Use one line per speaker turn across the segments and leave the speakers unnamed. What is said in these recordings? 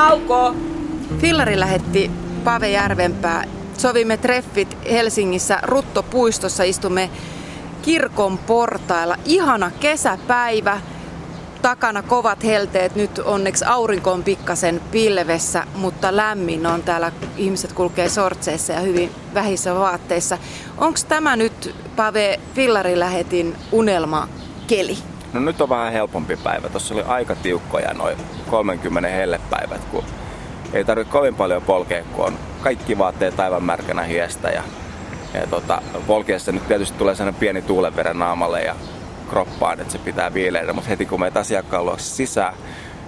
Nauko! Fillari lähetti Pave Järvenpää. Sovimme treffit Helsingissä Ruttopuistossa. Istumme kirkon portailla. Ihana kesäpäivä. Takana kovat helteet. Nyt onneksi aurinko on pikkasen pilvessä, mutta lämmin on. Täällä ihmiset kulkee sortseissa ja hyvin vähissä vaatteissa. Onko tämä nyt Pave Fillari lähetin unelma keli?
No nyt on vähän helpompi päivä. Tuossa oli aika tiukkoja noin 30 hellepäivät, kun ei tarvitse kovin paljon polkea, kun on kaikki vaatteet aivan märkänä hiestä. Ja, ja tota, polkeessa nyt tietysti tulee sellainen pieni tuulenveren naamalle ja kroppaan, että se pitää viileitä, mutta heti kun meet asiakkaan luokse sisään,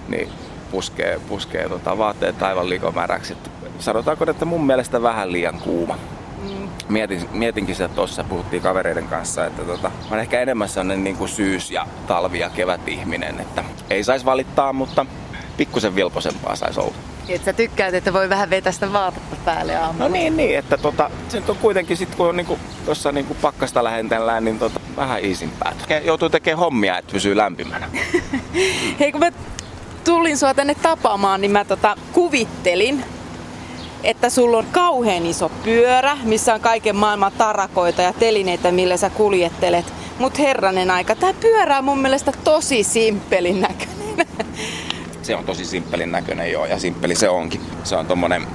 niin puskee, puskee tota, vaatteet aivan likomäräksi. Sanotaanko, että mun mielestä vähän liian kuuma. Mm. Mietin, mietinkin sitä tuossa, puhuttiin kavereiden kanssa, että tota, mä olen ehkä enemmän sellainen niin kuin syys- ja talvi- ja kevät-ihminen, että ei saisi valittaa, mutta pikkusen vilposempaa saisi olla.
Et sä tykkäät, että voi vähän vetästä vaatetta päälle aamulla.
No niin, niin että tota, se on kuitenkin sit kun on niinku, tuossa niinku pakkasta lähentellään, niin tota, vähän iisimpää. Joutuu tekemään hommia, että pysyy lämpimänä.
Hei, kun mä tulin sua tänne tapaamaan, niin mä tota, kuvittelin, että sulla on kauhean iso pyörä, missä on kaiken maailman tarakoita ja telineitä, millä sä kuljettelet. Mut herranen aika, tää pyörä on mun mielestä tosi simppelin näköinen.
Se on tosi simppelin näköinen joo, ja simppeli se onkin. Se on tommonen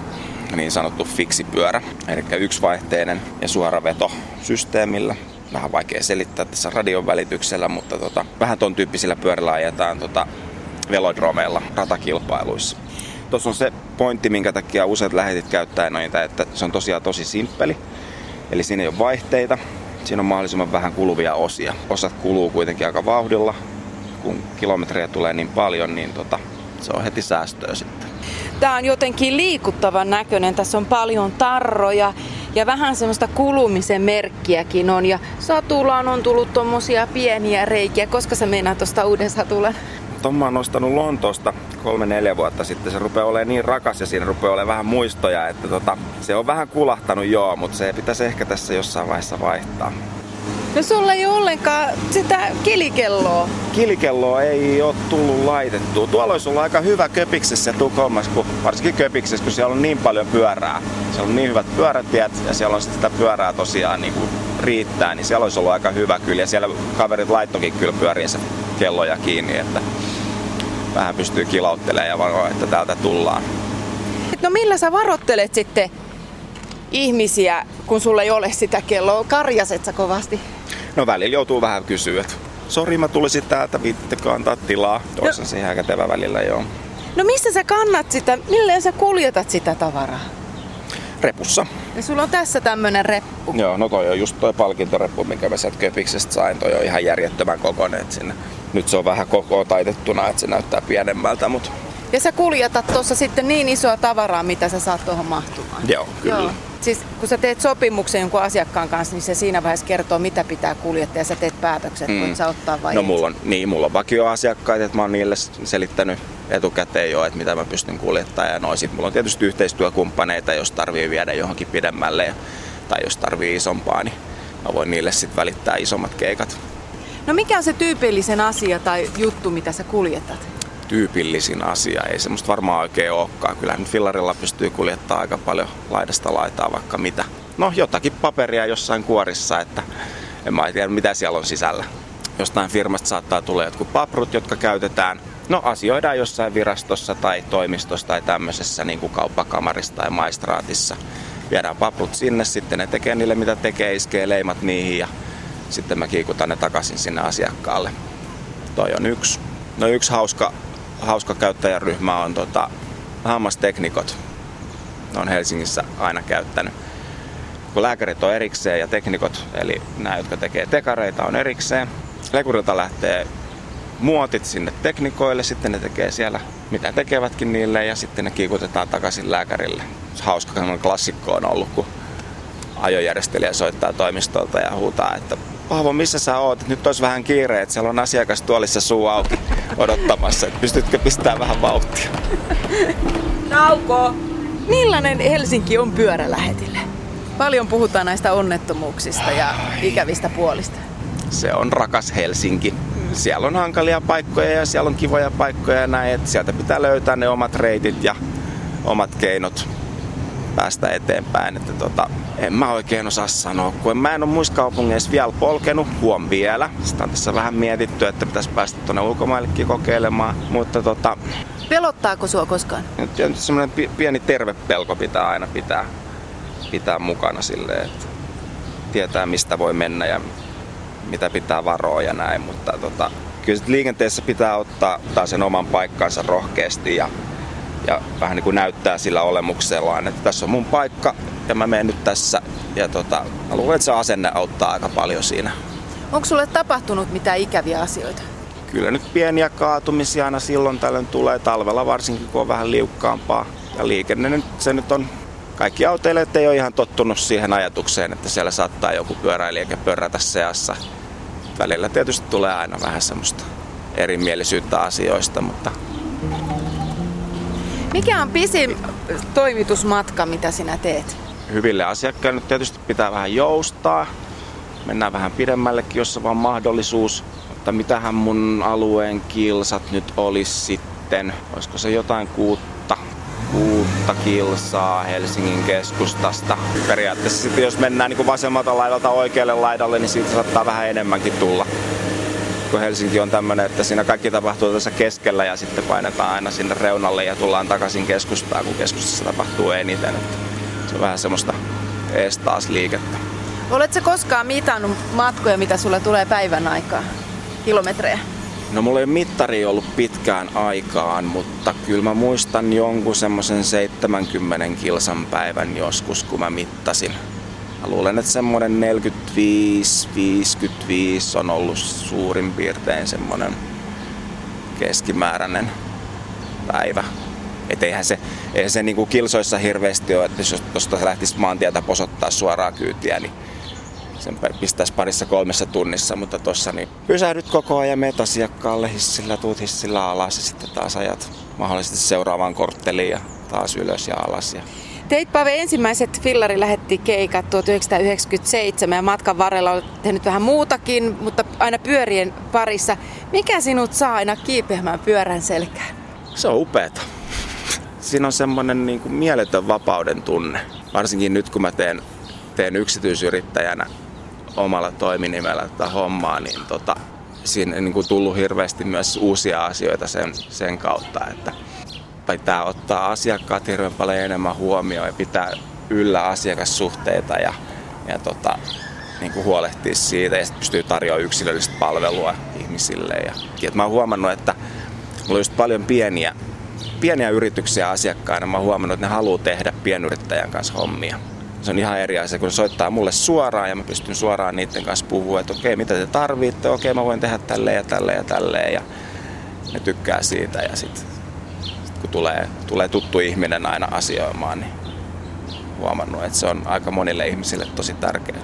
niin sanottu fiksipyörä, eli yksivaihteinen ja suoraveto-systeemillä. Vähän vaikea selittää tässä radion välityksellä, mutta tota, vähän ton tyyppisillä pyörillä ajetaan tota, velodromeilla ratakilpailuissa. Tuossa on se pointti, minkä takia useat lähetit käyttää noita, että se on tosiaan tosi simppeli. Eli siinä ei ole vaihteita, siinä on mahdollisimman vähän kuluvia osia. Osat kuluu kuitenkin aika vauhdilla, kun kilometrejä tulee niin paljon, niin tota, se on heti säästöä sitten.
Tämä on jotenkin liikuttavan näköinen. Tässä on paljon tarroja ja vähän semmoista kulumisen merkkiäkin on. Ja satulaan on tullut tommosia pieniä reikiä. Koska sä meinaat tuosta uuden satulan?
Tuon mä oon nostanut Lontoosta kolme-neljä vuotta sitten. Se rupeaa olemaan niin rakas ja siinä rupeaa olemaan vähän muistoja, että tota, se on vähän kulahtanut joo, mutta se pitäisi ehkä tässä jossain vaiheessa vaihtaa.
No sulla ei ole ollenkaan sitä kilikelloa.
Kilikelloa ei ole tullut laitettua. Tuolla olisi ollut aika hyvä Köpiksessä ja Tukholmassa, kun, varsinkin Köpiksessä, kun siellä on niin paljon pyörää. Siellä on niin hyvät pyörätiet ja siellä on sitä pyörää tosiaan niin kuin riittää, niin siellä olisi ollut aika hyvä kyllä. Ja siellä kaverit laittokin kyllä pyöriinsä kelloja kiinni, että vähän pystyy kilauttelemaan ja varoa, että täältä tullaan.
No millä sä varottelet sitten ihmisiä, kun sulla ei ole sitä kelloa? Karjaset sä kovasti?
No välillä joutuu vähän kysyä, että sori mä tulisin täältä, viittekö antaa tilaa? Toisen no. siihen kätevä välillä, joo.
No missä sä kannat sitä, millä sä kuljetat sitä tavaraa?
Repussa.
Ja sulla on tässä tämmönen reppu.
Joo, no toi on just toi palkintoreppu, minkä mä sieltä Köpiksestä sain. Toi on ihan järjettömän kokoinen, sinne. Nyt se on vähän koko taitettuna, että se näyttää pienemmältä, mutta
ja sä kuljetat tuossa sitten niin isoa tavaraa, mitä sä saat tuohon mahtumaan.
Joo, kyllä. Joo.
Siis kun sä teet sopimuksen jonkun asiakkaan kanssa, niin se siinä vaiheessa kertoo, mitä pitää kuljettaa ja sä teet päätökset, mm. voit sä ottaa vai
No mulla on, niin, mulla on vakioasiakkaita, että mä oon niille selittänyt etukäteen jo, että mitä mä pystyn kuljettamaan. Ja no, sit mulla on tietysti yhteistyökumppaneita, jos tarvii viedä johonkin pidemmälle ja, tai jos tarvii isompaa, niin mä voin niille sitten välittää isommat keikat.
No mikä on se tyypillisen asia tai juttu, mitä sä kuljetat?
Tyypillisin asia. Ei semmoista varmaan oikein olekaan. Kyllä nyt fillarilla pystyy kuljettaa aika paljon laidasta laitaa vaikka mitä. No jotakin paperia jossain kuorissa, että en mä tiedä mitä siellä on sisällä. Jostain firmasta saattaa tulla jotkut paprut, jotka käytetään No asioidaan jossain virastossa tai toimistossa tai tämmöisessä niin kuin kauppakamarissa tai maistraatissa. Viedään paprut sinne, sitten ne tekee niille mitä tekee, iskee leimat niihin ja sitten mä kiikutan ne takaisin sinne asiakkaalle. Toi on yksi. No yksi hauska hauska käyttäjäryhmä on tota, hammasteknikot. Ne on Helsingissä aina käyttänyt. Kun lääkärit on erikseen ja teknikot, eli nämä, jotka tekee tekareita, on erikseen. Lekurilta lähtee muotit sinne teknikoille, sitten ne tekee siellä mitä tekevätkin niille ja sitten ne kiikutetaan takaisin lääkärille. Hauska klassikko on ollut, kun ajojärjestelijä soittaa toimistolta ja huutaa, että Paavo, missä sä oot? Nyt olisi vähän kiire, että siellä on asiakas tuolissa suu auki odottamassa. Että pystytkö pistämään vähän vauhtia?
Nauko! Millainen Helsinki on pyörälähetille? Paljon puhutaan näistä onnettomuuksista ja ikävistä puolista.
Se on rakas Helsinki. Siellä on hankalia paikkoja ja siellä on kivoja paikkoja ja näin, että sieltä pitää löytää ne omat reitit ja omat keinot päästä eteenpäin. Että tota, en mä oikein osaa sanoa, kun mä en ole muissa kaupungeissa vielä polkenut, huom vielä. Sitä on tässä vähän mietitty, että pitäisi päästä tuonne ulkomaillekin kokeilemaan, mutta tota...
Pelottaako sua koskaan?
Nyt semmoinen pieni terve pelko pitää aina pitää, pitää mukana silleen, että tietää mistä voi mennä ja mitä pitää varoa ja näin, mutta tota, kyllä liikenteessä pitää ottaa, ottaa sen oman paikkansa rohkeasti ja ja vähän niin kuin näyttää sillä olemuksellaan, että tässä on mun paikka ja mä menen nyt tässä. Ja tota, mä luulen, että se asenne auttaa aika paljon siinä.
Onko sulle tapahtunut mitään ikäviä asioita?
Kyllä nyt pieniä kaatumisia aina silloin tällöin tulee talvella, varsinkin kun on vähän liukkaampaa. Ja liikenne nyt, se nyt on kaikki autoilijat ei ole ihan tottunut siihen ajatukseen, että siellä saattaa joku pyöräilijä pörrätä seassa. Välillä tietysti tulee aina vähän semmoista erimielisyyttä asioista, mutta
mikä on pisin toimitusmatka, mitä sinä teet?
Hyville asiakkaille nyt tietysti pitää vähän joustaa. Mennään vähän pidemmällekin, jos on vaan mahdollisuus. Mutta mitähän mun alueen kilsat nyt olisi sitten? Olisiko se jotain kuutta, kuutta kilsaa Helsingin keskustasta? Periaatteessa sitten jos mennään niin vasemmalta laidalta oikealle laidalle, niin siitä saattaa vähän enemmänkin tulla kun Helsinki on tämmöinen, että siinä kaikki tapahtuu tässä keskellä ja sitten painetaan aina sinne reunalle ja tullaan takaisin keskustaan, kun keskustassa tapahtuu eniten. Että se on vähän semmoista ees taas liikettä.
Oletko koskaan mitannut matkoja, mitä sulle tulee päivän aikaa? Kilometrejä?
No mulla ei ole mittari ollut pitkään aikaan, mutta kyllä mä muistan jonkun semmoisen 70 kilsan päivän joskus, kun mä mittasin. Mä luulen, että semmoinen 45-55 on ollut suurin piirtein semmoinen keskimääräinen päivä. Et eihän se, eihän se niinku kilsoissa hirveästi ole, että jos tuosta lähtisi maantietä posottaa suoraa kyytiä, niin sen pistäisi parissa kolmessa tunnissa, mutta tuossa niin pysähdyt koko ajan meet asiakkaalle hissillä, tuut hissillä alas ja sitten taas ajat mahdollisesti seuraavaan kortteliin ja taas ylös ja alas. Ja
Teit Pave ensimmäiset Fillari lähetti keikat 1997 ja matkan varrella olet tehnyt vähän muutakin, mutta aina pyörien parissa. Mikä sinut saa aina kiipeämään pyörän selkään?
Se on upeeta. Siinä on semmoinen niin kuin mieletön vapauden tunne. Varsinkin nyt kun mä teen, teen yksityisyrittäjänä omalla toiminimellä tätä hommaa, niin tota, siinä on niin kuin tullut hirveästi myös uusia asioita sen, sen kautta, että pitää ottaa asiakkaat hirveän paljon enemmän huomioon ja pitää yllä asiakassuhteita ja, ja tota, niin kuin huolehtia siitä ja pystyy tarjoamaan yksilöllistä palvelua ihmisille. Ja, ja mä oon huomannut, että mulla on just paljon pieniä, pieniä yrityksiä asiakkaina. Mä oon huomannut, että ne haluaa tehdä pienyrittäjän kanssa hommia. Se on ihan eri asia, kun soittaa mulle suoraan ja mä pystyn suoraan niiden kanssa puhumaan, että okei, mitä te tarvitte, okei, mä voin tehdä tälleen ja tälleen ja tälleen. Ja ne tykkää siitä ja sitten kun tulee, tulee tuttu ihminen aina asioimaan, niin huomannut, että se on aika monille ihmisille tosi tärkeää.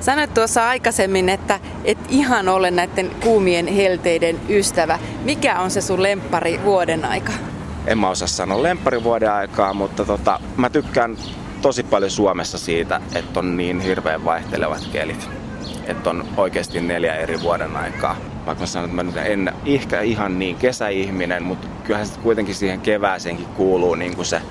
Sanoit tuossa aikaisemmin, että et ihan ole näiden kuumien helteiden ystävä. Mikä on se sun lemppari vuoden aika?
En mä osaa sanoa lemppari vuoden aikaa, mutta tota, mä tykkään tosi paljon Suomessa siitä, että on niin hirveän vaihtelevat kelit. Että on oikeasti neljä eri vuoden aikaa vaikka mä sanon, että mä nyt en ehkä ihan niin kesäihminen, mutta kyllähän sitten kuitenkin siihen kevääseenkin kuuluu niin kuin se,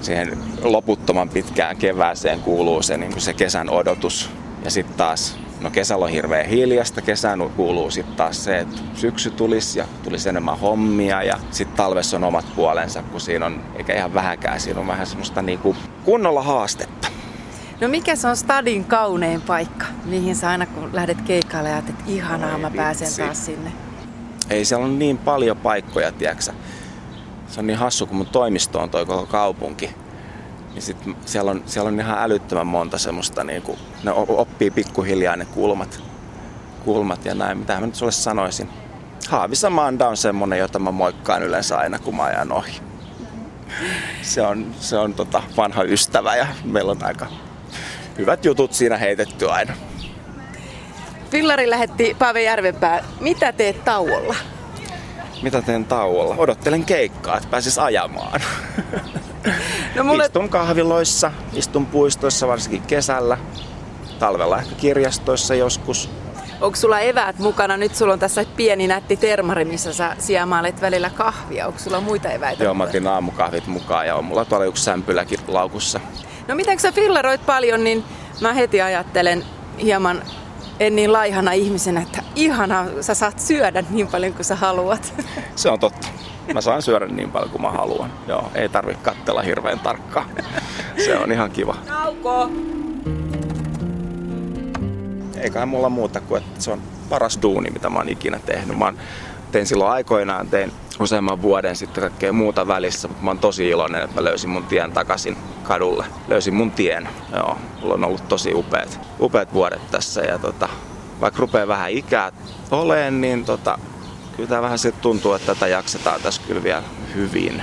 siihen loputtoman pitkään kevääseen kuuluu se, niin kuin se kesän odotus. Ja sitten taas, no kesällä on hirveän hiljasta, kesän kuuluu sitten taas se, että syksy tulisi ja tulisi enemmän hommia ja sitten talvessa on omat puolensa, kun siinä on, eikä ihan vähäkään, siinä on vähän semmoista niin kuin kunnolla haastetta.
No mikä se on stadin kaunein paikka, mihin sä aina kun lähdet keikalle ja että ihanaa, mä pääsen vitsi. taas sinne?
Ei siellä on niin paljon paikkoja, tiedäksä. Se on niin hassu, kun mun toimisto on toi koko kaupunki. Niin sit siellä, on, siellä on ihan älyttömän monta semmoista, niin kuin, ne oppii pikkuhiljaa ne kulmat, kulmat ja näin. Mitä mä nyt sulle sanoisin? Haavisamanda on semmonen, jota mä moikkaan yleensä aina, kun mä ajan ohi. Se on, se on tota vanha ystävä ja meillä on aika hyvät jutut siinä heitetty aina.
Fillari lähetti Paave Järvenpää. Mitä teet tauolla?
Mitä teen tauolla? Odottelen keikkaa, että pääsis ajamaan. No mulle... Istun kahviloissa, istun puistoissa varsinkin kesällä. Talvella ehkä kirjastoissa joskus.
Onko sulla eväät mukana? Nyt sulla on tässä pieni nätti termari, missä sä siemailet välillä kahvia. Onko sulla muita eväitä?
Joo, mä otin aamukahvit mukaan ja on mulla tuolla yksi sämpyläkin laukussa.
No miten sä filleroit paljon, niin mä heti ajattelen hieman en niin laihana ihmisenä, että ihana, sä saat syödä niin paljon kuin sä haluat.
Se on totta. Mä saan syödä niin paljon kuin mä haluan. Joo, ei tarvi kattella hirveän tarkkaan. Se on ihan kiva.
Nauko!
Eiköhän mulla muuta kuin, että se on paras duuni, mitä mä oon ikinä tehnyt. Mä tein silloin aikoinaan, tein useamman vuoden sitten kaikkea muuta välissä, mutta mä oon tosi iloinen, että mä löysin mun tien takaisin kadulle. Löysin mun tien. Joo, mulla on ollut tosi upeat, upeat vuodet tässä ja tota, vaikka rupeaa vähän ikää oleen, niin tota, kyllä tämä vähän sitten tuntuu, että tätä jaksetaan tässä kyllä vielä hyvin.